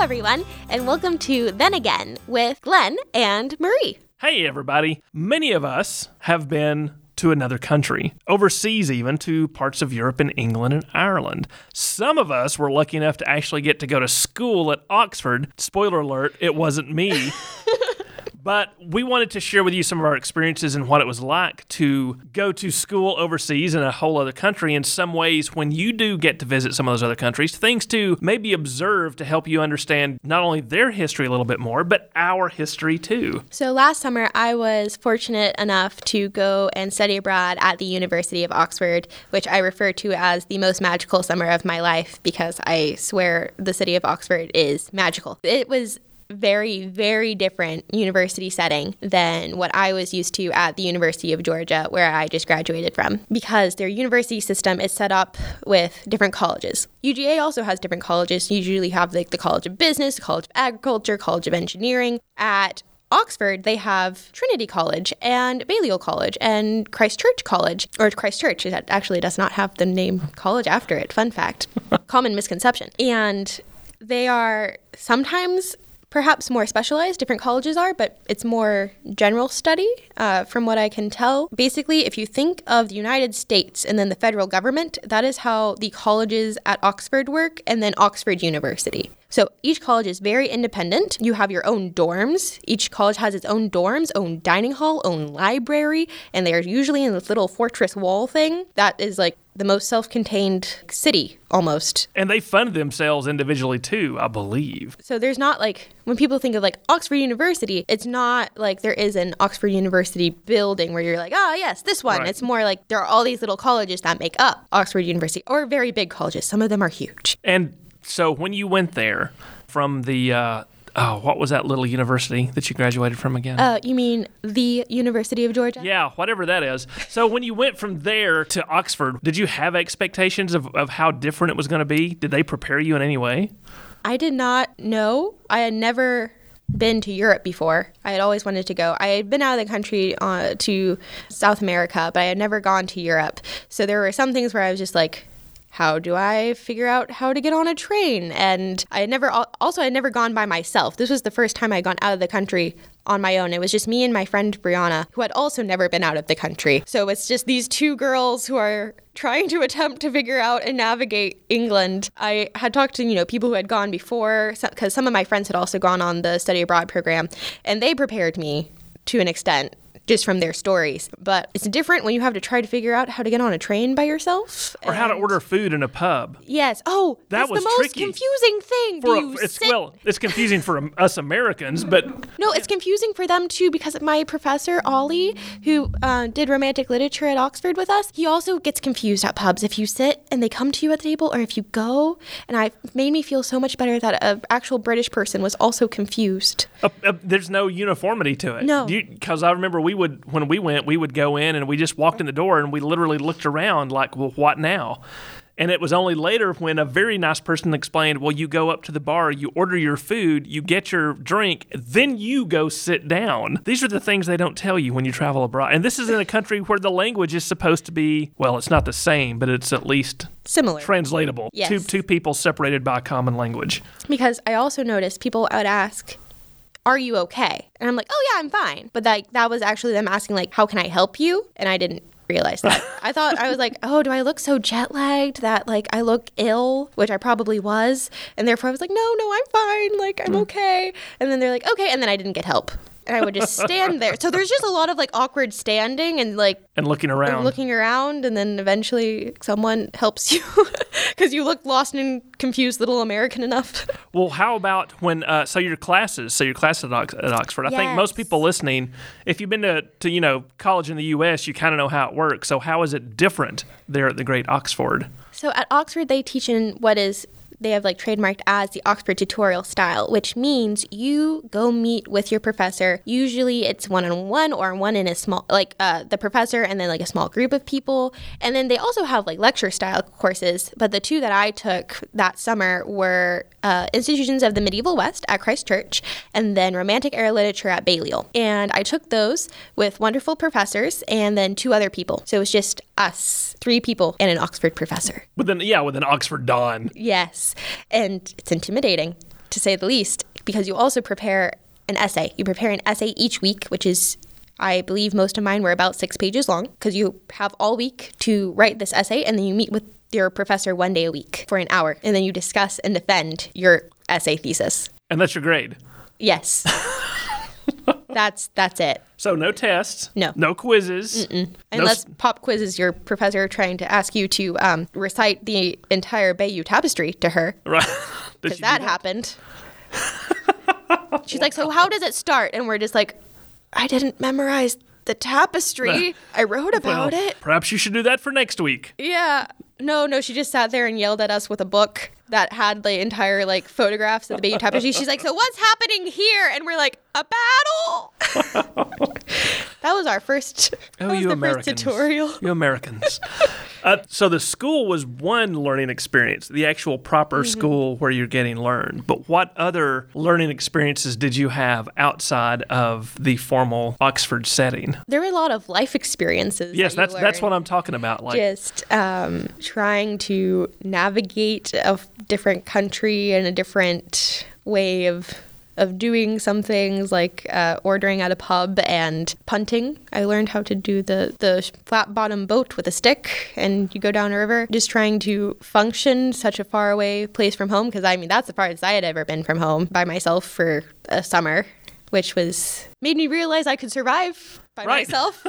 everyone, and welcome to Then Again with Glenn and Marie. Hey, everybody. Many of us have been to another country, overseas, even to parts of Europe and England and Ireland. Some of us were lucky enough to actually get to go to school at Oxford. Spoiler alert, it wasn't me. But we wanted to share with you some of our experiences and what it was like to go to school overseas in a whole other country. In some ways, when you do get to visit some of those other countries, things to maybe observe to help you understand not only their history a little bit more, but our history too. So last summer, I was fortunate enough to go and study abroad at the University of Oxford, which I refer to as the most magical summer of my life because I swear the city of Oxford is magical. It was very, very different university setting than what I was used to at the University of Georgia, where I just graduated from, because their university system is set up with different colleges. UGA also has different colleges. You usually have like the College of Business, College of Agriculture, College of Engineering. At Oxford, they have Trinity College and Balliol College and Christ Church College, or Christ Church. It actually does not have the name college after it. Fun fact, common misconception. And they are sometimes perhaps more specialized, different colleges are, but it's more general study uh, from what I can tell. Basically, if you think of the United States and then the federal government, that is how the colleges at Oxford work, and then Oxford University. So each college is very independent. You have your own dorms. Each college has its own dorms, own dining hall, own library, and they're usually in this little fortress wall thing that is like the most self contained city almost. And they fund themselves individually too, I believe. So there's not like, when people think of like Oxford University, it's not like there is an Oxford University building where you're like, oh, yes, this one. Right. It's more like there are all these little colleges that make up Oxford University, or very big colleges. Some of them are huge. And so when you went there from the, uh, oh, what was that little university that you graduated from again? Uh, you mean the University of Georgia? yeah, whatever that is. So when you went from there to Oxford, did you have expectations of, of how different it was going to be? Did they prepare you in any way? I did not know. I had never been to Europe before. I had always wanted to go. I had been out of the country uh, to South America, but I had never gone to Europe. So there were some things where I was just like, how do I figure out how to get on a train? And I had never, also, I had never gone by myself. This was the first time I had gone out of the country on my own. It was just me and my friend Brianna, who had also never been out of the country. So it's just these two girls who are trying to attempt to figure out and navigate England. I had talked to, you know, people who had gone before, because some of my friends had also gone on the study abroad program, and they prepared me to an extent just from their stories. But it's different when you have to try to figure out how to get on a train by yourself. Or how to order food in a pub? Yes. Oh, That was the most tricky. confusing thing. For a, it's sit- well, it's confusing for us Americans, but No, it's confusing for them too because my professor Ollie, who uh, did romantic literature at Oxford with us, he also gets confused at pubs if you sit and they come to you at the table, or if you go. And I made me feel so much better that an actual British person was also confused. uh, uh, there's no uniformity to it. No. because I remember we would when we went, we would go in and we just walked in the door and we literally looked around like, well, what now? And it was only later when a very nice person explained, well, you go up to the bar, you order your food, you get your drink, then you go sit down. These are the things they don't tell you when you travel abroad. And this is in a country where the language is supposed to be, well, it's not the same, but it's at least Similar. translatable. Yes. Two, two people separated by a common language. because I also noticed people would ask, "Are you okay?" And I'm like, "Oh yeah, I'm fine." But like that was actually them asking like, "How can I help you?" And I didn't realize that. I thought I was like, "Oh, do I look so jet lagged that like I look ill?" Which I probably was, and therefore I was like, "No, no, I'm fine. Like I'm mm. okay." And then they're like, "Okay," and then I didn't get help. And I would just stand there. So there's just a lot of like awkward standing and like And looking around. looking around, and then eventually someone helps you because you look lost and confused, little American enough. Well, how about when? Uh, so your classes, so your classes at, Ox- at Oxford. I think most people listening, if you've been to, to you know college in the U.S., you kind of know how it works. So how is it different there at the great Oxford? So at Oxford, they teach in what is they have like trademarked as the Oxford tutorial style, which means you go meet with your professor. Usually it's one on one or one in a small, like uh, the professor and then like a small group of people. And then they also have like lecture style courses. But the two that I took that summer were uh, Institutions of the Medieval West at Christ Church and then Romantic Era Literature at Balliol. And I took those with wonderful professors and then two other people. So it was just us, three people, and an Oxford professor. With an yeah, with an Oxford Don. Yes. And it's intimidating. to say the least, because you also prepare an essay. You prepare an essay each week, which is, I believe most of mine were about six pages long, because you have all week to write this essay, and then you meet with your professor one day a week for an hour, and then you discuss and defend your essay thesis. And that's your grade. Yes. that's that's it. So no tests. No. No quizzes. No Unless s- pop quiz is your professor trying to ask you to um, recite the entire Bayeux Tapestry to her, right. Because do that happened. She's like, "So how does it start?" And we're just like, "I didn't memorize the tapestry. I wrote about Well, it." Perhaps you should do that for next week. Yeah. No, no, she just sat there and yelled at us with a book that had the entire like photographs of the Bayeux Tapestry. She's like, "So what's happening here?" And we're like, "A battle." that was our first. Oh, you Americans. tutorial. You Americans. uh, so the school was one learning experience, the actual proper Mm-hmm. school where you're getting learned. But what other learning experiences did you have outside of the formal Oxford setting? There were a lot of life experiences. Yes, that that's that's what. I'm talking about. Like just um, trying to navigate a different country and a different way of of doing some things like uh, ordering at a pub and punting. I learned how to do the the flat bottom boat with a stick, and you go down a river. Just trying to function such a far away place from home because I mean that's the farthest I had ever been from home by myself for a summer, which was made me realize I could survive by Right. myself,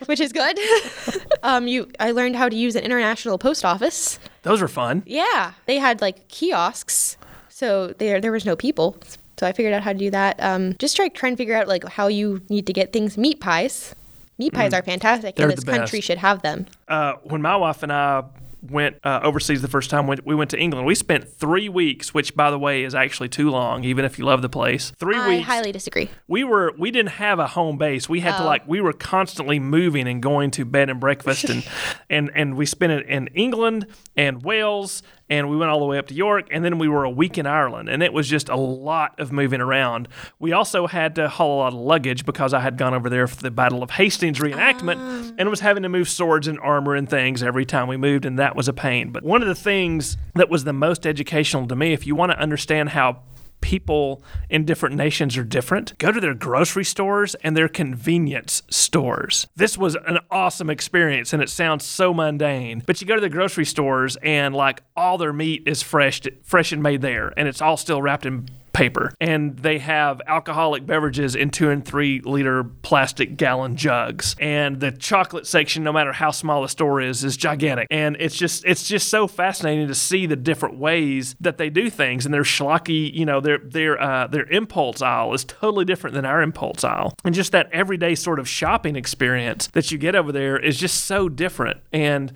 which is good. um, you, I learned how to use an international post office. those were fun. Yeah, they had like kiosks, so there there was no people. So I figured out how to do that. Um, just try trying to figure out like how you need to get things. Meat pies, meat pies are fantastic, Mm. They're and this country should have them. uh, when my wife and I went uh, overseas the first time, we, we went to England. We spent three weeks, which, by the way, is actually too long, even if you love the place. Three I weeks. I highly disagree. we were we didn't have a home base. We had to Oh. like we were constantly moving and going to bed and breakfast and and and we spent it in England and Wales and we went all the way up to York and then we were a week in Ireland and it was just a lot of moving around. We also had to haul a lot of luggage because I had gone over there for the Battle of Hastings reenactment ah. and was having to move swords and armor and things every time we moved and that was a pain. But one of the things that was the most educational to me if you want to understand how people in different nations are different. Go to their grocery stores and their convenience stores. This was an awesome experience and it sounds so mundane. But you go to the grocery stores and like all their meat is fresh fresh and made there and it's all still wrapped in paper and they have alcoholic beverages in two and three liter plastic gallon jugs. And the chocolate section no matter how small the store is is gigantic. And it's just it's just so fascinating to see the different ways that they do things. And their schlocky you know their their uh, their impulse aisle is totally different than our impulse aisle. And just that everyday sort of shopping experience that you get over there is just so different. And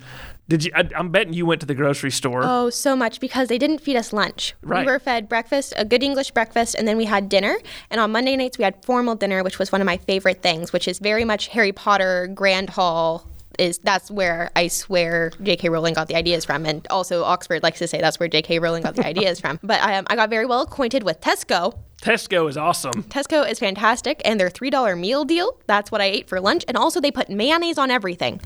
did you I, i'm betting you went to the grocery store Oh, so much because they didn't feed us lunch. Right. We were fed breakfast, a good English breakfast, and then we had dinner. And on Monday nights we had formal dinner, which was one of my favorite things, which is very much Harry Potter Grand Hall. Is that's where I swear J.K. Rowling got the ideas from, and also Oxford likes to say that's where J.K. Rowling got the ideas from. But I, um, I got very well acquainted with Tesco. tesco is awesome Tesco is fantastic, and their three dollar meal deal. That's what I ate for lunch, and also they put mayonnaise on everything,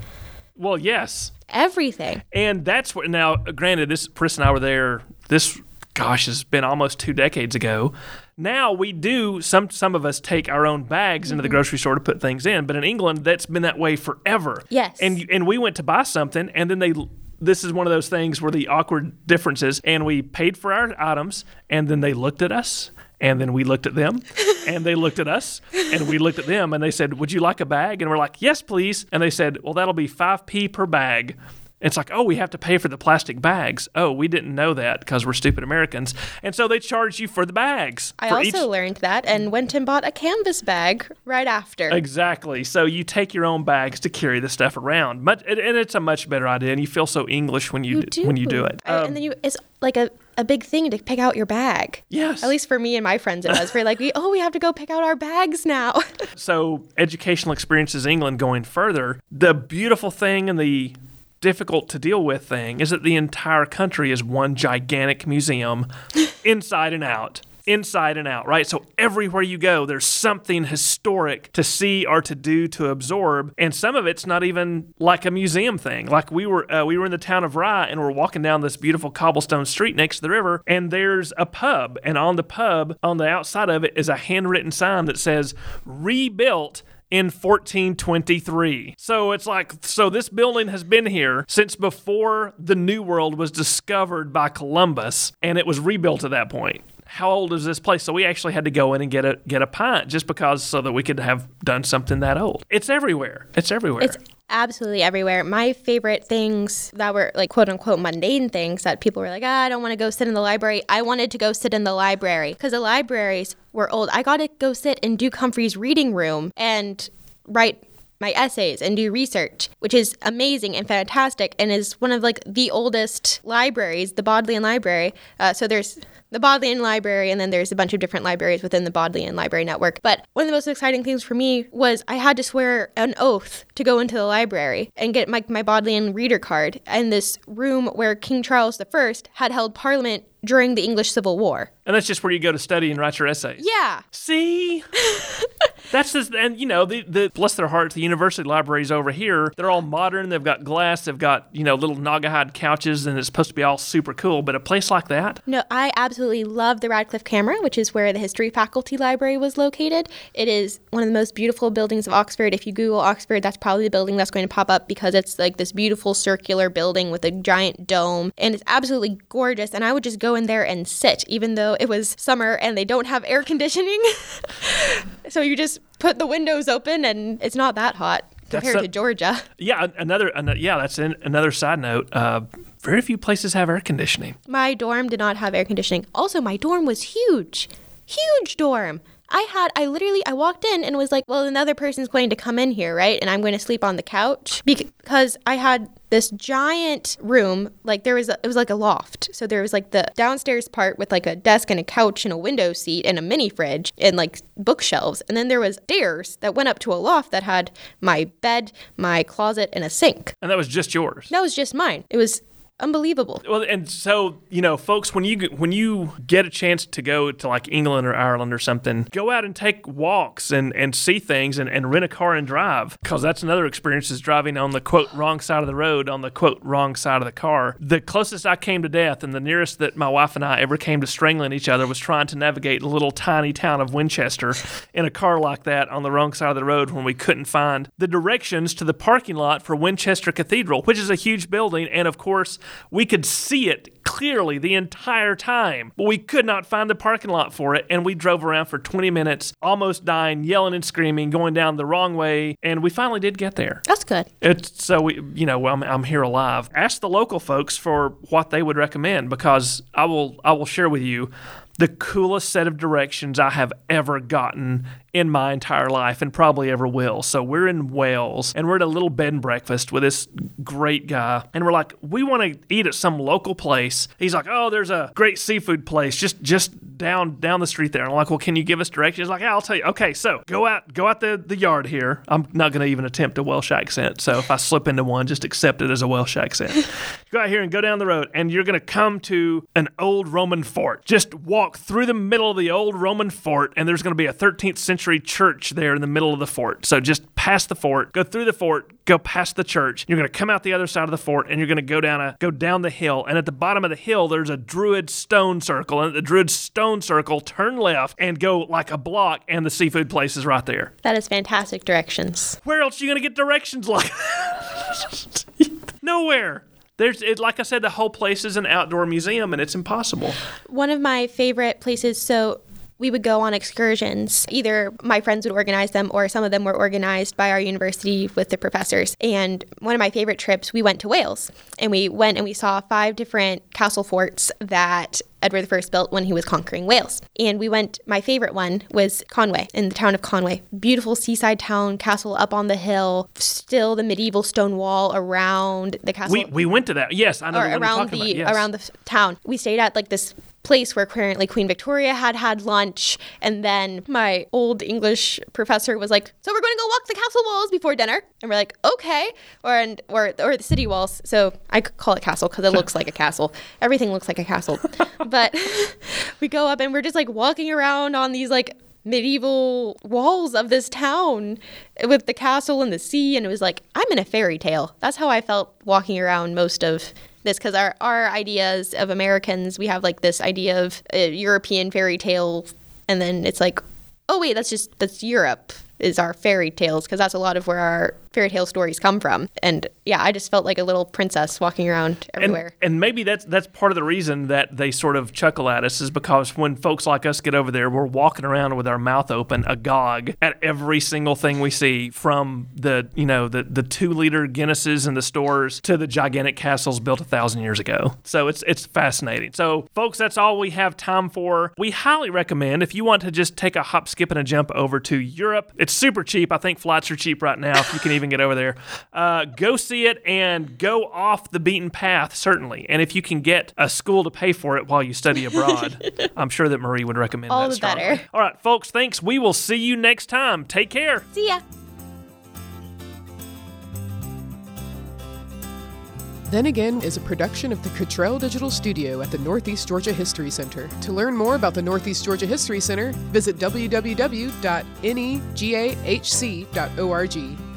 well yes everything. And that's what now. Granted, this Chris and I were there. This, gosh, has been almost two decades ago. Now we do some. Some of us take our own bags into the mm-hmm. grocery store to put things in. But in England, that's been that way forever. Yes. And and we went to buy something, and then they. This is one of those things where the awkward differences, and we paid for our items, and then they looked at us, and then we looked at them, and they looked at us, and we looked at them, and they said, "Would you like a bag?" And we're like, "Yes, please." And they said, "Well, that'll be five p per bag." It's like, oh, we have to pay for the plastic bags. Oh, we didn't know that because we're stupid Americans. And so they charge you for the bags. I also each- learned that and went and bought a canvas bag right after. Exactly. So you take your own bags to carry the stuff around. Much, and it's a much better idea, and you feel so English when you, You d- when you do it. Um, and then you it's like a, a big thing to pick out your bag. yes. At least for me and my friends it was. We're like, we oh we have to go pick out our bags now. so educational experiences in England going further, the beautiful thing and the difficult to deal with thing is that the entire country is one gigantic museum inside and out. Inside and out, right? So everywhere you go, there's something historic to see or to do to absorb, and some of it's not even like a museum thing. Like we were uh, we were in the town of Rye and we're walking down this beautiful cobblestone street next to the river, and there's a pub, and on the pub on the outside of it is a handwritten sign that says rebuilt in 1423. So it's like, so this building has been here since before the New World was discovered by Columbus, and it was rebuilt at that point. How old is this place? So we actually had to go in and get a get a pint just because so that we could have done something that old. It's everywhere. It's everywhere. It's absolutely everywhere. My favorite things that were like quote unquote mundane things that people were like, ah, I don't want to go sit in the library. I wanted to go sit in the library because the libraries were old. I got to go sit in Duke Humphrey's reading room and write my essays and do research, which is amazing and fantastic and is one of like the oldest libraries, the Bodleian Library. Uh, so there's the Bodleian Library, and then there's a bunch of different libraries within the Bodleian Library Network. But one of the most exciting things for me was I had to swear an oath to go into the library and get my, my Bodleian reader card in this room where King Charles I had held Parliament during the English Civil War. And that's just where you go to study and write your essays. Yeah. See? that's just, and you know, the, the bless their hearts, the university libraries over here, they're all modern. They've got glass, they've got, you know, little Naugahyde couches, and it's supposed to be all super cool. But a place like that? No, I absolutely love the Radcliffe Camera, which is where the history faculty library was located. It is one of the most beautiful buildings of Oxford. If you Google Oxford, that's probably the building that's going to pop up because it's like this beautiful circular building with a giant dome, and it's absolutely gorgeous. And I would just go in there and sit, even though it was summer and they don't have air conditioning. so you just put the windows open and it's not that hot compared a, to Georgia. Yeah, another, another yeah, that's an, another side note. Uh, very few places have air conditioning. My dorm did not have air conditioning. Also, my dorm was huge. Huge dorm. I had, I literally, I walked in and was like, well, another person's going to come in here, right? And I'm going to sleep on the couch because I had this giant room. Like there was, a, it was like a loft. So there was like the downstairs part with like a desk and a couch and a window seat and a mini fridge and like bookshelves. And then there was stairs that went up to a loft that had my bed, my closet, and a sink. And that was just yours. That was just mine. It was unbelievable. Well, and so you know, folks, when you when you get a chance to go to like England or Ireland or something, go out and take walks and and see things and, and rent a car and drive because that's another experience is driving on the quote wrong side of the road on the quote wrong side of the car. The closest I came to death and the nearest that my wife and I ever came to strangling each other was trying to navigate the little tiny town of Winchester in a car like that on the wrong side of the road when we couldn't find the directions to the parking lot for Winchester Cathedral, which is a huge building and of course we could see it clearly the entire time, but we could not find the parking lot for it. And we drove around for 20 minutes, almost dying, yelling and screaming, going down the wrong way. And we finally did get there. That's good. It's so we, you know, I'm, I'm here alive. Ask the local folks for what they would recommend because I will, I will share with you the coolest set of directions I have ever gotten in my entire life and probably ever will. So we're in Wales and we're at a little bed and breakfast with this great guy. And we're like, we want to eat at some local place. He's like, oh, there's a great seafood place just just down down the street there. And I'm like, well, can you give us directions? He's like, yeah, I'll tell you. Okay, so go out go out the, the yard here. I'm not going to even attempt a Welsh accent. So if I slip into one, just accept it as a Welsh accent. go out here and go down the road and you're going to come to an old Roman fort. Just walk through the middle of the old Roman fort and there's going to be a 13th century church there in the middle of the fort. So just past the fort, go through the fort, go past the church. You're going to come out the other side of the fort and you're going to go down a go down the hill. And at the bottom of the hill, there's a druid stone circle. And the druid stone circle, turn left and go like a block, and the seafood place is right there. That is fantastic directions. Where else are you going to get directions like Nowhere. There's it, like I said, the whole place is an outdoor museum, and it's impossible. One of my favorite places. So we would go on excursions. Either my friends would organize them or some of them were organized by our university with the professors. And one of my favorite trips, we went to Wales and we went and we saw five different castle forts that Edward I built when he was conquering Wales. And we went, my favorite one was Conway, in the town of Conway. Beautiful seaside town, castle up on the hill, still the medieval stone wall around the castle. We, we went to that. Yes, I know. Or around the yes. around the town. We stayed at like this place where currently Queen Victoria had had lunch. And then my old English professor was like, "So we're going to go walk the castle walls before dinner." And we're like, "Okay," or and or or the city walls. So I call it castle because it looks like a castle. Everything looks like a castle. but we go up and we're just like walking around on these like medieval walls of this town with the castle and the sea and it was like i'm in a fairy tale that's how i felt walking around most of this because our, our ideas of americans we have like this idea of a european fairy tale and then it's like oh wait that's just that's europe is our fairy tales because that's a lot of where our fairy tale stories come from. And yeah, I just felt like a little princess walking around everywhere. And, and, maybe that's that's part of the reason that they sort of chuckle at us is because when folks like us get over there, we're walking around with our mouth open, agog at every single thing we see, from the you know the the two liter Guinnesses in the stores to the gigantic castles built a thousand years ago. So it's it's fascinating. So folks, that's all we have time for. We highly recommend if you want to just take a hop, skip, and a jump over to Europe. It's super cheap. I think flights are cheap right now. If you can even get over there. Uh, go see it and go off the beaten path, certainly. And if you can get a school to pay for it while you study abroad, I'm sure that Marie would recommend All that the strongly. better. All right, folks, thanks. We will see you next time. Take care. See ya. Then Again is a production of the Cottrell Digital Studio at the Northeast Georgia History Center. To learn more about the Northeast Georgia History Center, visit www.negahc.org.